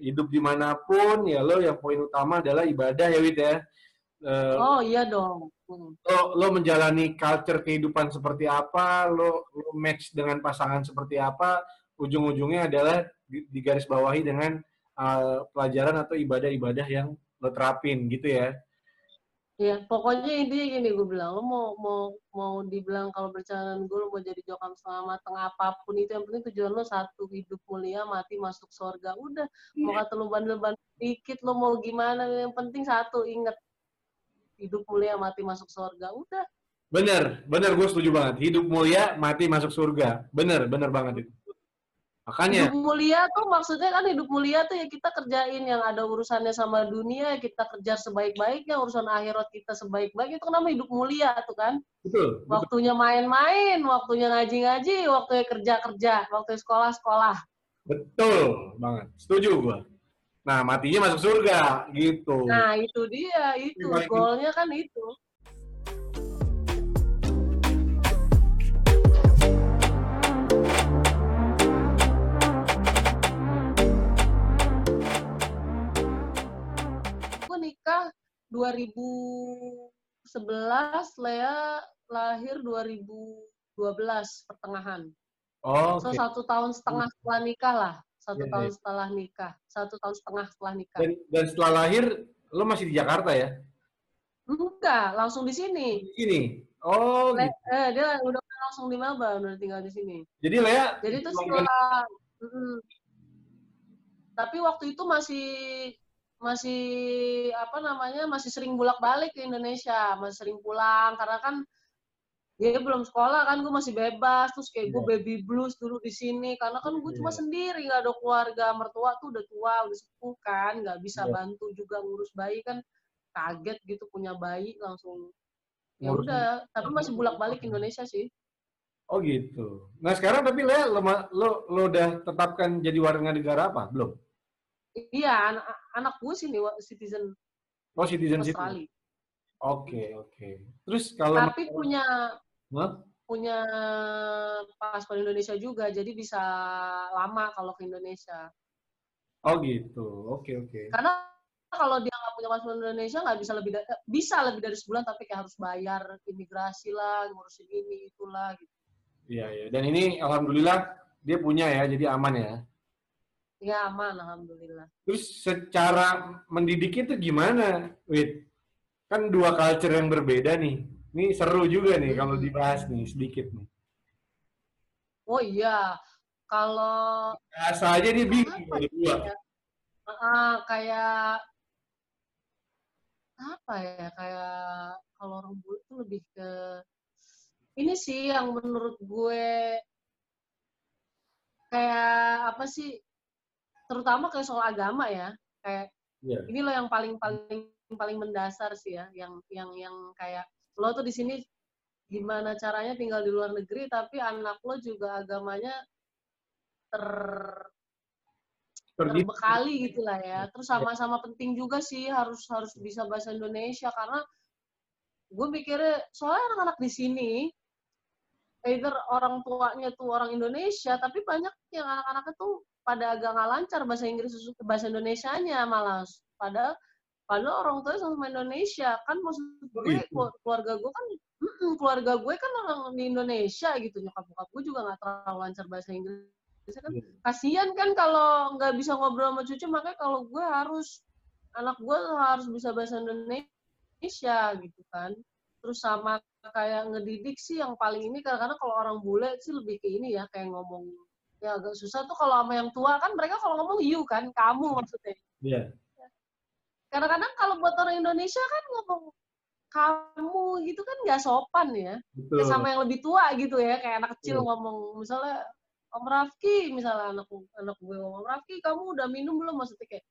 hidup di mana pun ya lo yang poin utama adalah ibadah ya Wid ya. Uh, oh iya dong. Hmm. Lo, lo menjalani culture kehidupan seperti apa, lo, lo match dengan pasangan seperti apa, ujung-ujungnya adalah di, di garis bawahi dengan uh, pelajaran atau ibadah-ibadah yang lo terapin gitu ya. Iya, pokoknya intinya gini gue bilang, lo mau mau mau dibilang kalau bercanda gue lo mau jadi jokam selama tengah apa pun itu yang penting tujuan lo satu hidup mulia mati masuk surga. Udah yeah. mau kata lo bandel-bandel dikit lo mau gimana yang penting satu inget hidup mulia mati masuk surga udah. Bener bener gue setuju banget. Hidup mulia mati masuk surga. Bener bener banget itu Makanya. Hidup mulia tuh maksudnya kan hidup mulia tuh ya kita kerjain yang ada urusannya sama dunia, kita kerja sebaik-baiknya, urusan akhirat kita sebaik-baiknya itu kan namanya hidup mulia tuh kan. Betul. Waktunya main-main, waktunya ngaji-ngaji, waktunya kerja-kerja, waktunya sekolah-sekolah. Betul banget. Setuju gua. Nah, matinya masuk surga gitu. Nah, itu dia, itu goalnya kan itu. Nikah 2011, Lea lahir 2012 pertengahan. Oh, okay. So satu tahun setengah setelah nikah lah, satu yeah, tahun yeah. setelah nikah, satu tahun setengah setelah nikah. Dan, dan setelah lahir, lo masih di Jakarta ya? Enggak, langsung di sini. Di sini. Oh, Le gitu. Eh, dia udah langsung di Melbourne, udah tinggal di sini. Jadi Lea. Jadi itu setelah. Mm, tapi waktu itu masih masih apa namanya masih sering bolak-balik ke Indonesia masih sering pulang karena kan dia belum sekolah kan gue masih bebas terus kayak gue iya. baby blues dulu di sini karena kan gue cuma iya. sendiri nggak ada keluarga mertua tuh udah tua udah sepuh kan nggak bisa yeah. bantu juga ngurus bayi kan kaget gitu punya bayi langsung ya udah tapi masih bolak-balik Indonesia sih Oh gitu. Nah sekarang tapi lo lo lo udah tetapkan jadi warga negara apa belum? Iya, anak, anak gue sih nih citizen. Oh, citizen Australia. Oke, okay, oke. Okay. Terus kalau Tapi punya huh? punya paspor Indonesia juga, jadi bisa lama kalau ke Indonesia. Oh gitu, oke okay, oke. Okay. Karena kalau dia nggak punya paspor Indonesia nggak bisa lebih dari, bisa lebih dari sebulan, tapi kayak harus bayar imigrasi lah, ngurusin ini itulah gitu. Iya iya. Dan ini alhamdulillah dia punya ya, jadi aman ya. Ya aman, alhamdulillah. Terus secara mendidik itu gimana, Wid? Kan dua culture yang berbeda nih. Ini seru juga nih kalau hmm. dibahas nih sedikit nih. Oh iya, kalau biasa aja nih bingung dua. Ya? Uh, kayak apa ya? Kayak kalau orang bule itu lebih ke ini sih yang menurut gue kayak apa sih terutama kayak soal agama ya. Kayak yeah. ini lo yang paling paling paling mendasar sih ya. Yang yang yang kayak lo tuh di sini gimana caranya tinggal di luar negeri tapi anak lo juga agamanya ter terbekali gitulah ya. Terus sama-sama penting juga sih harus harus bisa bahasa Indonesia karena gue mikirnya soalnya anak-anak di sini either orang tuanya tuh orang Indonesia tapi banyak yang anak-anaknya tuh pada agak nggak lancar bahasa Inggris bahasa Indonesia-nya malah. Padahal padahal orang tuanya sama Indonesia. Kan maksud gue keluarga gue kan keluarga gue kan orang di Indonesia gitu. Nyokap bokap gue juga nggak terlalu lancar bahasa Inggris. Kan iya. kasihan kan kalau nggak bisa ngobrol sama cucu. Makanya kalau gue harus anak gue harus bisa bahasa Indonesia gitu kan terus sama kayak ngedidik sih yang paling ini karena kalau orang bule sih lebih ke ini ya kayak ngomong ya agak susah tuh kalau sama yang tua kan mereka kalau ngomong you kan kamu maksudnya iya yeah. kadang-kadang kalau buat orang Indonesia kan ngomong kamu gitu kan nggak sopan ya Betul. sama yang lebih tua gitu ya kayak anak kecil yeah. ngomong misalnya Om Rafki misalnya anak anak gue ngomong Rafki kamu udah minum belum maksudnya kayak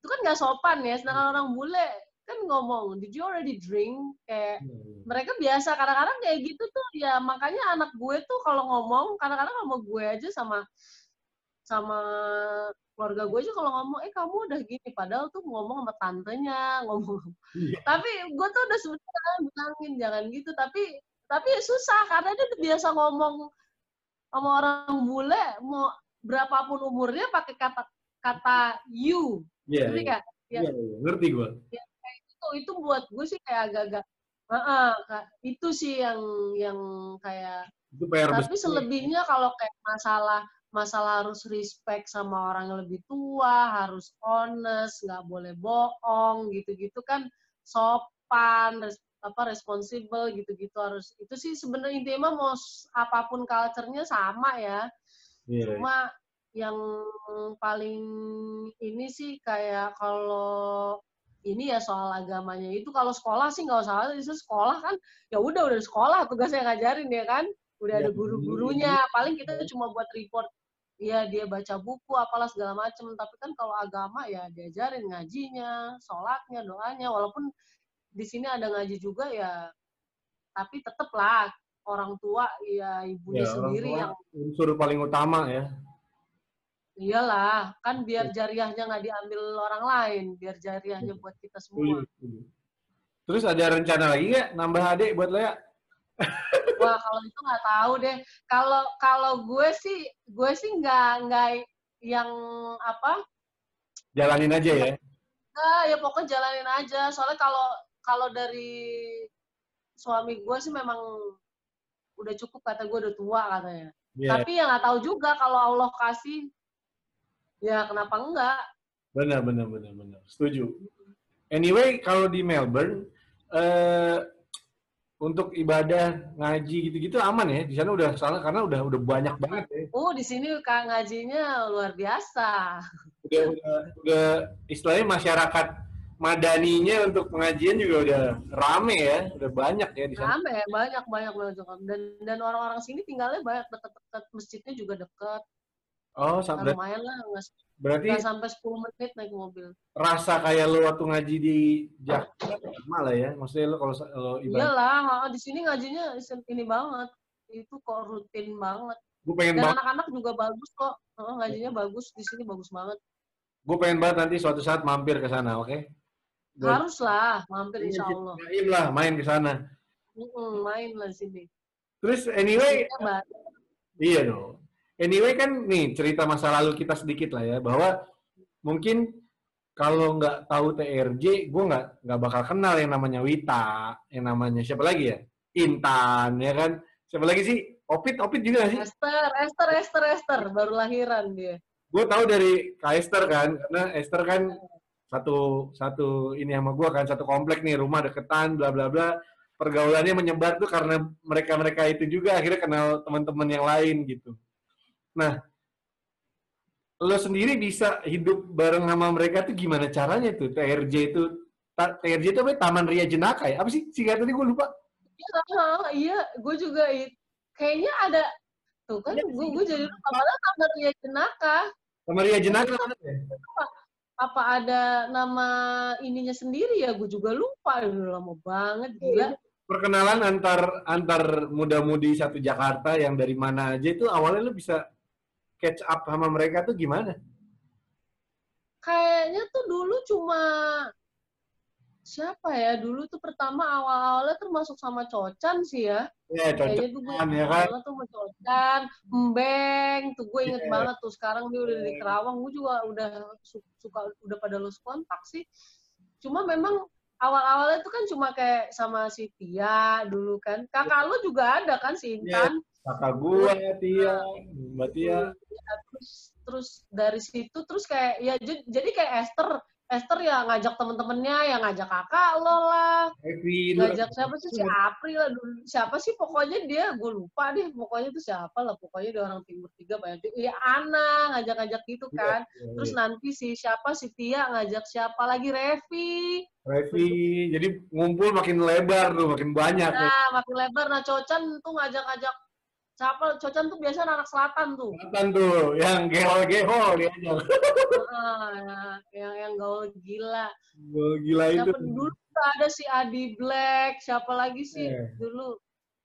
itu kan nggak sopan ya sedangkan orang bule kan ngomong did you already drink kayak hmm. mereka biasa kadang-kadang kayak gitu tuh ya makanya anak gue tuh kalau ngomong kadang-kadang sama gue aja sama sama keluarga gue aja kalau ngomong eh kamu udah gini padahal tuh ngomong sama tantenya ngomong yeah. tapi gue tuh udah sebenarnya bilangin jangan gitu tapi tapi susah karena dia udah biasa ngomong sama orang bule mau berapapun umurnya pakai kata kata you. Iya. Ngerti iya. nggak? Ya, Iya, iya. ngerti gue. Itu itu buat gue sih kayak agak-agak Heeh, Kak. itu sih yang yang kayak Itu PR tapi besar. selebihnya kalau kayak masalah masalah harus respect sama orang yang lebih tua, harus honest, nggak boleh bohong gitu-gitu kan sopan, res- apa responsible gitu-gitu harus itu sih sebenarnya intinya mah mau apa pun culture-nya sama ya. Iya. Cuma yang paling ini sih kayak kalau ini ya soal agamanya itu kalau sekolah sih nggak usah itu sekolah kan ya udah udah sekolah tugasnya ngajarin ya kan? Udah Ya, ada guru-gurunya paling kita cuma buat report ya dia baca buku apalah segala macem. Tapi kan kalau agama ya diajarin ngajinya sholatnya doanya. Walaupun di sini ada ngaji juga ya tapi tetep lah orang tua ya ibunya Ya, sendiri tua yang unsur paling utama ya. Iyalah, kan biar jariahnya nggak diambil orang lain, biar jariahnya buat kita semua. Setuju, setuju. Terus ada rencana lagi nggak nambah adik buat Lea? Wah, kalau itu nggak tahu deh. Kalau kalau gue sih, gue sih nggak nggak yang apa? Jalanin aja ya. Nggak, ya pokoknya jalanin aja. Soalnya kalau kalau dari suami gue sih memang udah cukup kata gue udah tua katanya. Iya, Tapi ya nggak tahu juga kalau Allah kasih, ya kenapa enggak? benar, benar, benar, benar. Setuju. Anyway, kalau di Melbourne, eh, untuk ibadah ngaji gitu-gitu aman ya. Di sana udah salah karena udah udah banyak banget ya. Oh, di sini kak ngajinya luar biasa. Udah udah, udah istilahnya masyarakat madaninya untuk pengajian juga udah rame ya, udah banyak ya di sana. Rame, banyak banyak banget dan dan orang-orang sini tinggalnya banyak dekat-dekat masjidnya juga dekat. Oh, Nah, sampai lumayan lah, nggak berarti nggak sampai 10 menit naik mobil. rasa kayak lu waktu ngaji di Jakarta sama lah ya. Maksudnya lu kalau kalau ibadah, Iyalah, ha, di sini ngajinya ini banget. Itu kok rutin banget. gue pengen Dan banget, anak-anak juga bagus kok. Ha, ngajinya bagus di sini bagus banget. gue pengen banget nanti suatu saat mampir ke sana, oke? Gua- Harus lah, mampir insya Allah. Jaim lah, main ke sana. Mm-mm, main lah sini. Terus anyway, iya dong. Anyway kan nih cerita masa lalu kita sedikit lah ya, bahwa mungkin kalau nggak tahu TRJ, gue nggak nggak bakal kenal yang namanya Wita, yang namanya siapa lagi ya? Intan, ya kan? Siapa lagi sih? Opit, Opit juga sih? Esther, Esther, Esther, Esther, baru lahiran dia. gue tahu dari Kak Esther kan, karena Esther kan satu satu ini sama gue kan satu komplek nih rumah deketan bla bla bla pergaulannya menyebar tuh karena mereka mereka itu juga akhirnya kenal teman-teman yang lain gitu. Nah, lo sendiri bisa hidup bareng sama mereka tuh gimana caranya tuh TRJ itu TRJ itu apa? ya? Taman Ria Jenaka ya? Apa sih singkatannya gue lupa. Iya, iya, gue juga it- kayaknya ada tuh kan Iya, gue gue jadi lupa padahal tambah Ria Jenaka Taman Ria Jenaka ya? apa ada nama ininya sendiri ya gue juga lupa udah lama banget gila perkenalan antar antar muda-mudi satu Jakarta yang dari mana aja itu awalnya lu bisa catch up sama mereka tuh gimana? kayaknya tuh dulu cuma siapa ya dulu tuh pertama awal-awalnya termasuk sama Cocan sih ya Ya cocok kayaknya tuh gue ya kan? tuh sama Cocan Mbeng tuh gue inget Iya. banget tuh sekarang dia udah di Kerawang gue juga udah su- suka udah pada lose kontak sih cuma memang awal-awalnya tuh kan cuma kayak sama si Tia dulu kan. Kakak lu juga ada kan si Intan? Kakak gua, Tia, Mbak Tia. Ya, terus terus dari situ terus kayak ya jadi kayak Esther Esther ya ngajak temen-temennya, ya ngajak kakak lo lah, Evi, ngajak siapa sih? Si April lah dulu, siapa sih? Pokoknya dia, gue lupa deh, pokoknya itu siapa lah, pokoknya dia orang timur tiga banyak juga, ya Ana ngajak-ngajak gitu Iya, kan, iya, terus iya. nanti si siapa? Si Tia ngajak siapa lagi? Revi, Revi, jadi ngumpul makin lebar tuh, makin banyak. ya. nah makin lebar, nah Cocan tuh ngajak-ngajak siapa, Cocan tuh biasa anak selatan tuh, Kelihatan tuh, yang gehol-gehol diajak. Ah, yang yang gaul gila. Gol gila itu. siapa dulu tuh ada si Adi Black siapa lagi sih Eh. dulu.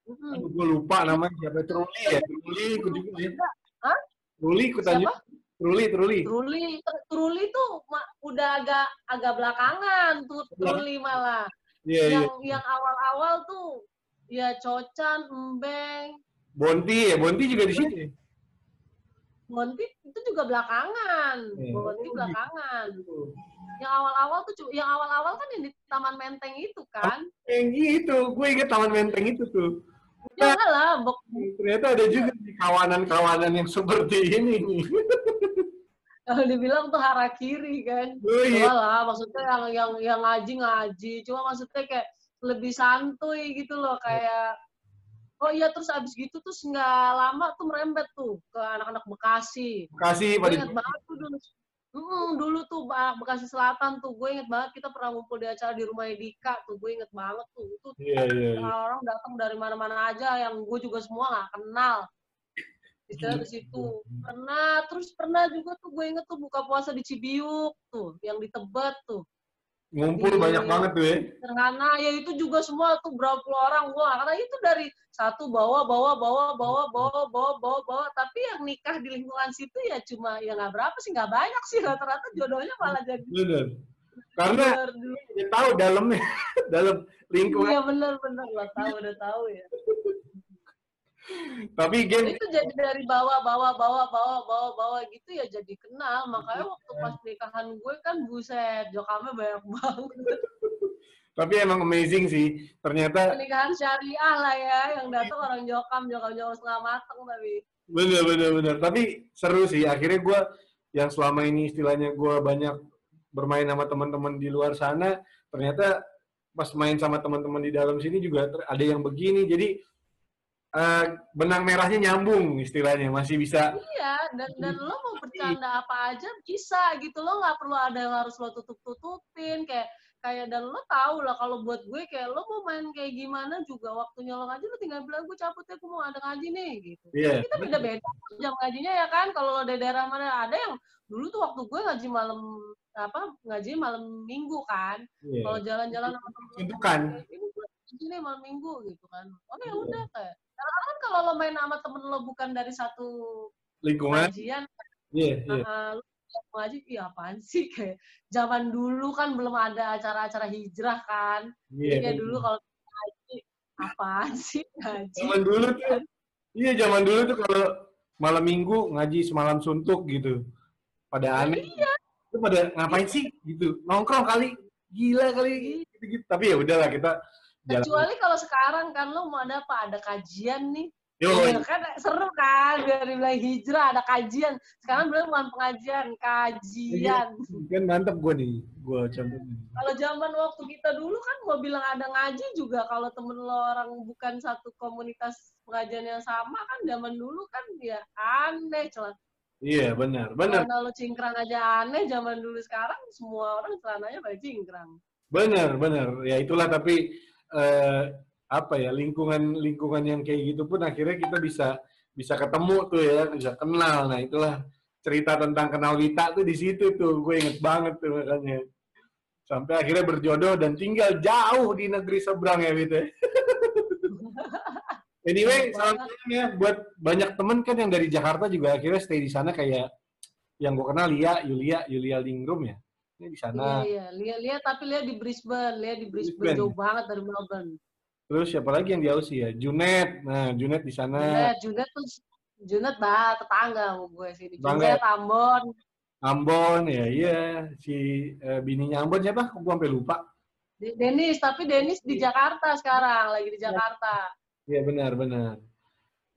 Aduh, gua lupa namanya siapa Truli ya, Truli ikut juga ya. Hah? Truli ikutan Siapa? juga. Truli, Truli. Truli Truli tuh udah agak agak belakangan tuh Truli malah Iya, iya. yang yang awal-awal tuh ya Cocan Embeng Bonti ya, Bonti juga di sini. Bonti itu juga belakangan. Iya. Bonti Oh, gitu. belakangan. Yang awal-awal tuh, yang awal-awal kan yang di Taman Menteng itu kan. Yang gitu, gue inget Taman Menteng itu tuh. Ya lah, bok Ternyata ada juga kawanan-kawanan yang seperti ini kalau dibilang tuh harakiri kan. Oh iya. Cuma lah, maksudnya yang yang yang ngaji ngaji. Cuma maksudnya kayak lebih santuy gitu loh, kayak Oh iya terus abis gitu terus nggak lama tuh merembet tuh ke anak-anak Bekasi. Bekasi, Gue inget banget tuh dulu. Hmm, dulu tuh anak Bekasi Selatan tuh gue inget banget kita pernah ngumpul di acara di rumah Dika tuh gue inget banget tuh itu Iya, iya, iya. orang datang dari mana-mana aja yang gue juga semua nggak kenal istilah di situ pernah terus pernah juga tuh gue inget tuh buka puasa di Cibiuk tuh yang di Tebet tuh Ngumpul Di- banyak banget tuh ya. sederhana ya itu juga semua tuh berapa puluh orang gua karena itu dari satu bawa bawa bawa bawa bawa bawa bawa bawa tapi yang nikah di lingkungan situ ya cuma ya nggak berapa sih nggak banyak sih rata-rata jodohnya malah jadi Bener. Karena bener dia tahu dalamnya, dalam lingkungan. iya bener bener lo tahu udah tahu ya Tapi game itu jadi dari bawah bawah bawah bawah bawah bawah gitu ya jadi kenal makanya waktu pas nikahan gue kan buset jokamnya banyak banget tapi emang amazing sih. Ternyata pernikahan syariah lah ya yang datang orang jokam jokam jokam setengah mateng tapi bener bener bener. Tapi seru sih. Akhirnya gue yang selama ini istilahnya gue banyak bermain sama teman-teman di luar sana, ternyata pas main sama teman-teman di dalam sini juga ada yang begini. Jadi eh, benang merahnya nyambung istilahnya masih bisa. Iya, dan dan lo mau bercanda apa aja bisa gitu lo nggak perlu ada yang harus lo tutup tutupin kayak kayak dan lo tahu lah kalau buat gue kayak lo mau main kayak gimana juga waktunya lo ngaji lo tinggal bilang gue cabut ya gue mau ada ngaji nih gitu. Iya. Kita beda beda jam ngajinya ya kan kalau lo dari daerah mana ada yang dulu tuh waktu gue ngaji malam apa ngaji malam minggu kan Iya. kalau jalan-jalan sama temen Tentukan. ini gue ngaji nih malam minggu gitu kan oh ya udah kayak karena kan kalau lo main sama temen lo bukan dari satu Lingkungan. kajian Iya, iya. uh, ngaji iya apaan sih kayak zaman dulu kan belum ada acara-acara hijrah kan Iya. Jadi kayak dulu kalau ngaji apaan sih ngaji Zaman dulu tuh, iya zaman dulu tuh kalau malam minggu ngaji semalam suntuk gitu. Pada aneh. iya Itu pada ngapain sih gitu? Nongkrong kali. Gila kali gitu-gitu. Tapi ya udahlah kita jalan. kecuali kalau sekarang kan lo mau ada apa? Ada kajian nih. Yo, Iya kan? Seru kan? Biar dibilang hijrah ada kajian. Sekarang belum bukan pengajian kajian. Kan mantep gue nih. Gue contohnya. kalau zaman waktu kita dulu kan mau bilang ada ngaji juga. Kalau temen lo orang bukan satu komunitas pengajian yang sama kan zaman dulu kan ya aneh celah Iya benar, benar, Karena lo cingkrang aja aneh zaman dulu. Sekarang semua orang celananya pada cingkrang. Benar, benar. Ya itulah tapi eh, apa ya lingkungan lingkungan yang kayak gitu pun akhirnya kita bisa bisa ketemu tuh ya, bisa kenal. Nah itulah cerita tentang kenal Wita tuh di situ tuh. Gue inget banget tuh makanya. Sampai akhirnya berjodoh dan tinggal jauh di negeri seberang ya Wita. Anyway, salam ya buat banyak temen kan yang dari Jakarta juga akhirnya stay di sana kayak yang gue kenal Lia, Yulia, Yulia Lingrum ya. Ini di sana. iya iya lihat lihat tapi lihat di Brisbane lihat di Brisbane, Brisbane. jauh banget dari Melbourne Terus siapa lagi yang di Aussie ya? Junet. Nah, Junet di sana. Junet Junet tuh Junet bah tetangga sama gue sini Junet Ambon Ambon ya, iya. Si eh, bininya Ambon siapa? Gue sampai lupa. Denis tapi Denis di Jakarta sekarang lagi di Jakarta Iya benar benar.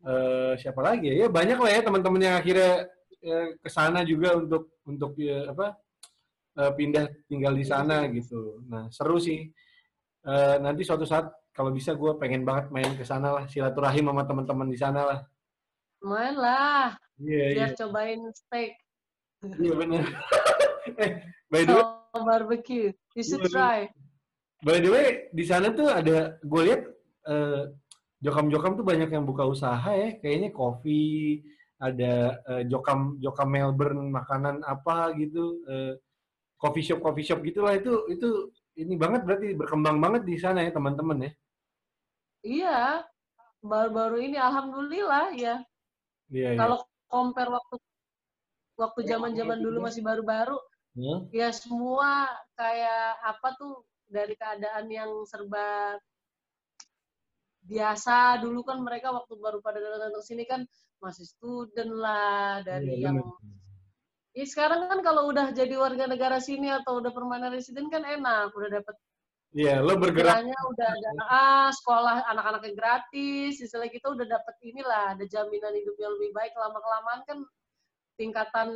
Eh, siapa lagi ya? Ya banyak lah ya teman-teman yang akhirnya eh, ke sana juga untuk untuk ya, apa eh, pindah tinggal di sana gitu. Nah seru sih. Eh, nanti suatu saat kalau bisa gue pengen banget main ke sana lah silaturahim sama teman-teman di sana lah. main lah Iya iya. biar cobain steak Iya benar. eh by the way, sama barbecue you should Iya. try by the way di sana tuh ada gue lihat eh, jokam-jokam tuh banyak yang buka usaha ya. Kayaknya kopi, ada eh, jokam jokam Melbourne makanan apa gitu, eh, coffee shop coffee shop gitulah itu itu ini banget berarti berkembang banget di sana ya teman-teman ya. iya baru-baru ini alhamdulillah ya Iya iya. kalau compare waktu waktu zaman-zaman dulu masih baru-baru Hmm? ya semua kayak apa tuh dari keadaan yang serba biasa dulu kan mereka waktu baru pada datang ke sini kan masih student lah dari Iya, yang bener. Ya sekarang kan kalau udah jadi warga negara sini atau udah permanen residen kan enak, udah dapet Iya, lo bergerak. udah ada ah, sekolah anak-anaknya gratis, istilah kita udah dapet inilah, ada jaminan hidup yang lebih baik lama kelamaan kan tingkatan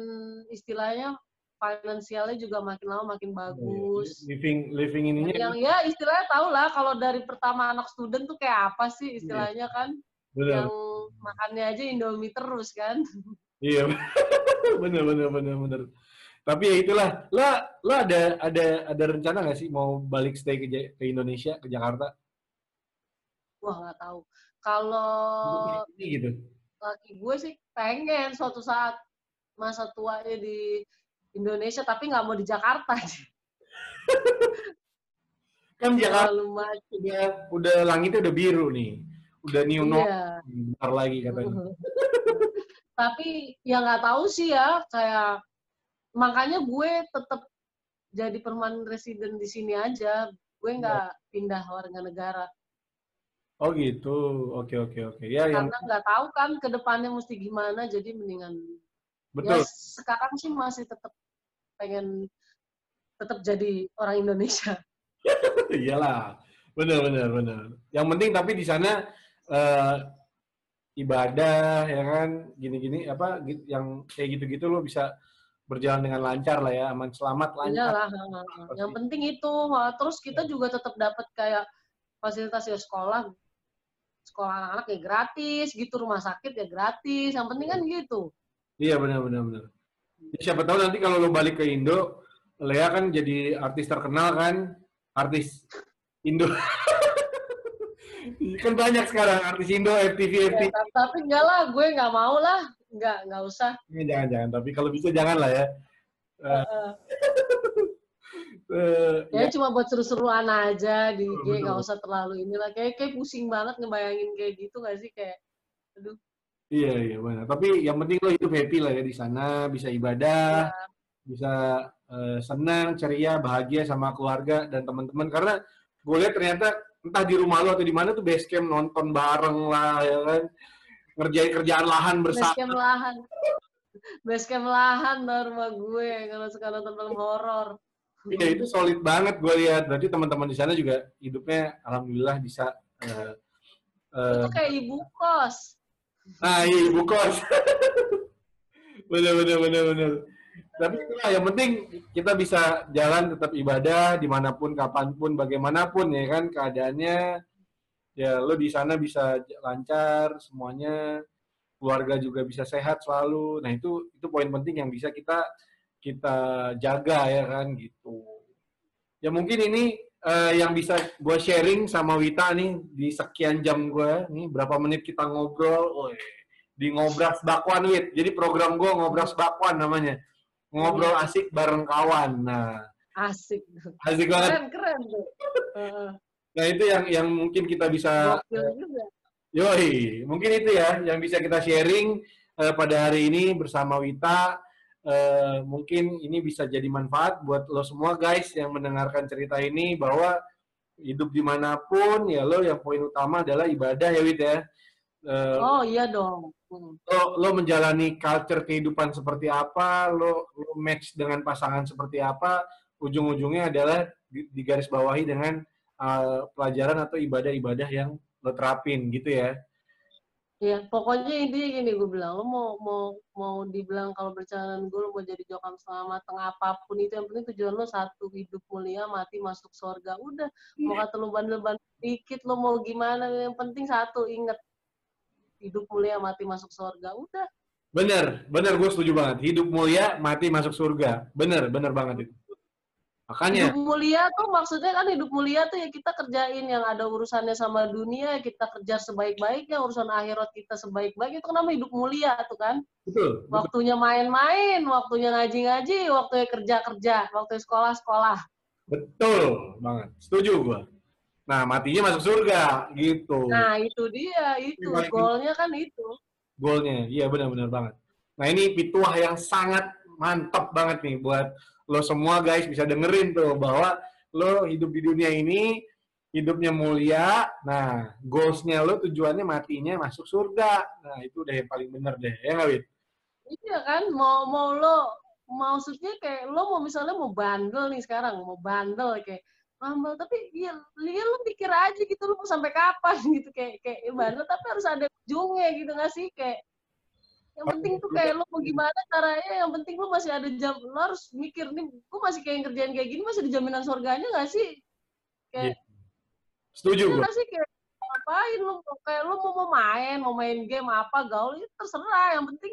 istilahnya finansialnya juga makin lama makin bagus. Living living ininya Yang ya istilahnya tau lah kalau dari pertama anak student tuh kayak apa sih istilahnya kan, bener. yang makannya aja Indomie terus kan. Iya, bener bener bener bener. Tapi ya itulah, lo lo ada ada ada rencana nggak sih mau balik stay ke, ke Indonesia ke Jakarta? Wah nggak tahu. Kalau Ini gitu. laki gue sih pengen suatu saat masa tuanya di Indonesia tapi nggak mau di Jakarta Kan Jakarta udah udah langitnya udah biru nih, udah new normal iya bentar lagi katanya. tapi ya nggak tahu sih ya kayak makanya gue tetap jadi permanent resident di sini aja gue nggak pindah warga negara Oh gitu, oke oke oke. Ya yang karena nggak tahu kan ke depannya mesti gimana jadi mendingan betul. ya sekarang sih masih tetap pengen tetap jadi orang Indonesia Iyalah, bener bener bener. Yang penting tapi di sana eh, ibadah ya kan, gini-gini apa yang kayak gitu-gitu lo bisa berjalan dengan lancar lah ya, aman selamat lancar. Iyalah, yang penting itu. Terus kita juga tetap dapat kayak fasilitas ya sekolah, sekolah anak-anak ya gratis, gitu rumah sakit ya gratis. Yang penting kan gitu. Iya benar benar benar. Ya, siapa tahu nanti kalau lo balik ke Indo, Lea kan jadi artis terkenal kan, artis Indo. kan banyak sekarang artis Indo, FTV, Ya, FTV. ta- tapi enggak lah, gue nggak mau lah, nggak nggak usah. Ya, jangan jangan. Tapi kalau bisa jangan lah ya. Eh, Eh, eh, ya ya, cuma buat seru-seruan aja di IG, nggak betul. usah terlalu inilah. Kayak kayak pusing banget ngebayangin kayak gitu nggak sih kayak, aduh. Iya iya benar. Tapi yang penting lo hidup happy lah ya di sana, bisa ibadah, Ya, bisa eh, senang, ceria, bahagia sama keluarga dan teman-teman. Karena gue lihat ternyata entah di rumah lo atau di mana tuh base camp nonton bareng lah ya kan, ngerjain kerjaan lahan bersama. basecamp lahan, basecamp lahan tuh rumah gue kalau suka nonton film horor. Iya itu solid banget gue lihat. Berarti teman-teman di sana juga hidupnya alhamdulillah bisa. eh, eh, Itu kayak ibu kos. Nah, iya ibu kos. bener bener bener bener. Tapi itulah yang penting kita bisa jalan tetap ibadah di mana pun, kapan pun, bagaimanapun ya kan keadaannya. Ya lo di sana bisa lancar semuanya, keluarga juga bisa sehat selalu. Nah itu itu poin penting yang bisa kita kita jaga ya kan gitu. Ya mungkin ini eh, yang bisa gue sharing sama Wita nih di sekian jam gue nih berapa menit kita ngobrol. Woi, di ngobras bakwan wit. Jadi program gue ngobras bakwan namanya. Ngobrol asik bareng kawan. Nah, Asik. asik banget. Keren, keren tuh. Nah, itu yang yang mungkin kita bisa juga. Yoi, mungkin itu ya yang bisa kita sharing eh, pada hari ini bersama Wita. Eh, mungkin ini bisa jadi manfaat buat lo semua guys yang mendengarkan cerita ini bahwa hidup di mana pun ya lo yang poin utama adalah ibadah ya Wit ya. Eh, Oh iya dong. Lo, lo menjalani culture kehidupan seperti apa, lo, lo match dengan pasangan seperti apa, ujung-ujungnya adalah di, digaris bawahi dengan uh, pelajaran atau ibadah-ibadah yang lo terapin gitu ya. Iya, pokoknya intinya gini gue bilang, lo mau mau mau dibilang kalau bercandaan gue lo mau jadi jokam setengah mateng apa pun itu yang penting tujuan lo satu hidup mulia mati masuk surga udah. Mau kata lo bandel-bandel dikit lo mau gimana yang penting satu inget hidup mulia mati masuk surga udah Bener, bener gue setuju banget. Hidup mulia, mati masuk surga. Bener, bener banget itu. Makanya, hidup mulia tuh maksudnya kan hidup mulia tuh ya kita kerjain yang ada urusannya sama dunia kita kerja sebaik-baiknya urusan akhirat kita sebaik-baiknya itu kan namanya hidup mulia tuh kan betul, betul. waktunya main-main waktunya ngaji-ngaji waktunya kerja-kerja waktunya sekolah-sekolah Betul banget. Setuju gue. Nah, matinya masuk surga, gitu. nah itu dia itu goalnya kan itu Goalnya, iya benar-benar banget. Nah, ini pituah yang sangat mantap banget nih buat lo semua guys bisa dengerin tuh bahwa lo hidup di dunia ini hidupnya mulia, nah goalsnya lo tujuannya matinya masuk surga. Nah itu udah yang paling bener deh, ya nggak Wid? Iya kan, mau mau lo maksudnya kayak lo mau misalnya mau bandel nih sekarang, mau bandel kayak bandel tapi iya, ya lo pikir aja gitu lo mau sampai kapan gitu kayak kayak ya bandel tapi harus ada ujungnya gitu nggak sih kayak yang penting tuh kayak lo mau gimana caranya yang penting lo masih ada jam lo harus mikir nih gue masih kayak kerjaan kayak gini masih ada jaminan surganya nggak sih kayak Iya. Setuju Iya gue. nggak sih kayak ngapain lu kayak lu mau mau main mau main game apa gaul itu terserah yang penting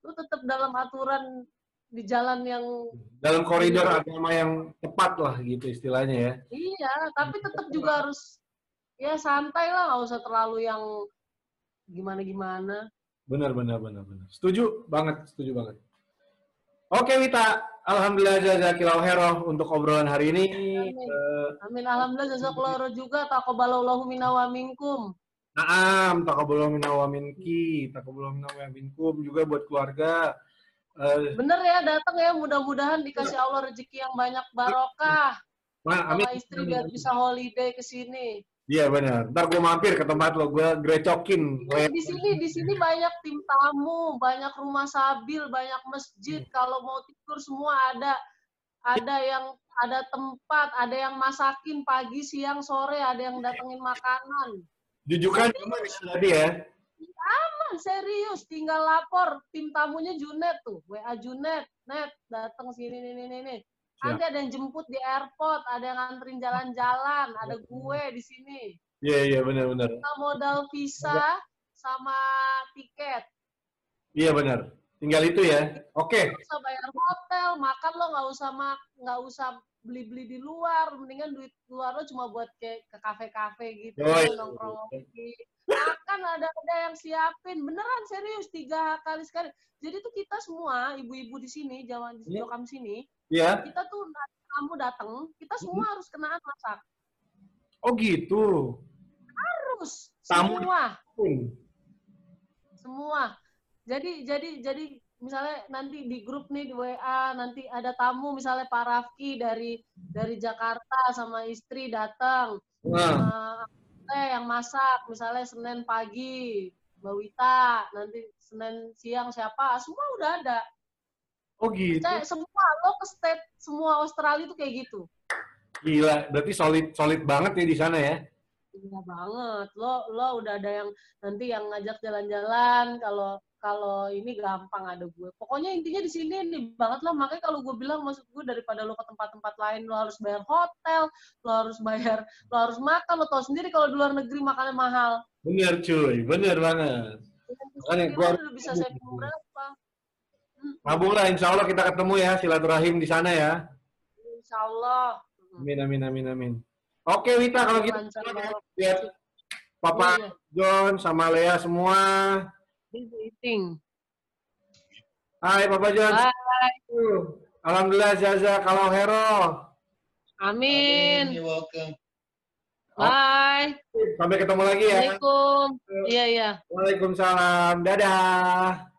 lu tetap dalam aturan di jalan yang Dalam koridor Iya. agama yang tepat lah gitu istilahnya ya. iya tapi tetap juga harus ya santai lah nggak usah terlalu yang gimana gimana Benar, benar, benar, benar. Setuju banget, setuju banget. Oke Wita, Alhamdulillah jazakillahu hero untuk obrolan hari ini. Amin. Eh, amin alhamdulillah jazakallahu juga taqabbalallahu minna wa minkum Naam, takabullah minna wa minki, takabullah minna wa minkum juga buat keluarga. Eh, bener ya datang ya mudah-mudahan dikasih Allah rezeki yang banyak barokah Ma, amin. sama istri biar bisa holiday ke sini Iya benar. Ntar gue mampir ke tempat lo, gue grecokin. Iya, di sini di sini banyak tim tamu, banyak rumah sabil, banyak masjid. Kalau mau tidur semua ada ada yang ada tempat, ada yang masakin pagi, siang, sore, ada yang datengin makanan. Jujukan aman tadi ya. Aman, serius, tinggal lapor tim tamunya Junet tuh, WA Junet, net datang sini nih nih nih ada yang jemput di airport, ada yang nganterin jalan-jalan, ada gue di sini. Iya iya benar benar. Kita modal visa sama tiket. Iya benar. Tinggal itu ya. Oke. Nggak usah bayar hotel, makan lo nggak usah mak nggak usah beli-beli di luar, mendingan duit luar lo cuma buat kayak ke kafe-kafe gitu, Yoi. nongkrong ngopi. Makan ada ada yang siapin, beneran serius tiga kali sekali. Jadi tuh kita semua ibu-ibu di sini, Jawa di Iya. Jokam sini, Iya. kita tuh kamu datang, kita semua harus kenaan masak. Oh gitu. Harus Tamu- semua. Semua. Jadi jadi jadi misalnya nanti di grup nih di WA nanti ada tamu misalnya Pak Rafki dari dari Jakarta sama istri datang Nah, eh yang masak misalnya Senin pagi Mbak Wita nanti Senin siang siapa semua udah ada oh gitu. Saya semua lo ke state semua Australia tuh kayak gitu Gila. Berarti solid solid banget ya di sana ya. Iya banget. Lo lo udah ada yang nanti yang ngajak jalan-jalan kalau kalau ini gampang ada gue. Pokoknya intinya di sini nih banget lo. Makanya kalau gue bilang maksud gue daripada lo ke tempat-tempat lain lo harus bayar hotel, lo harus bayar, lo harus makan. Lo tau sendiri kalau di luar negeri makannya mahal. Bener cuy, bener banget. Makanya Kira gua- lo bisa saving berapa? Mabung lah, insya Allah kita ketemu ya, silaturahim di sana ya. Insya Allah. Amin, amin, amin, amin. Oke Wita, kalau gitu lihat Papa Iya, John sama Lea semua. Busy eating. Hai Papa John. Bye. Alhamdulillah Zaza kalau hero. Amin. You're welcome. Bye. Sampai ketemu lagi ya. Assalamualaikum. Iya, iya. Waalaikumsalam. Dadah.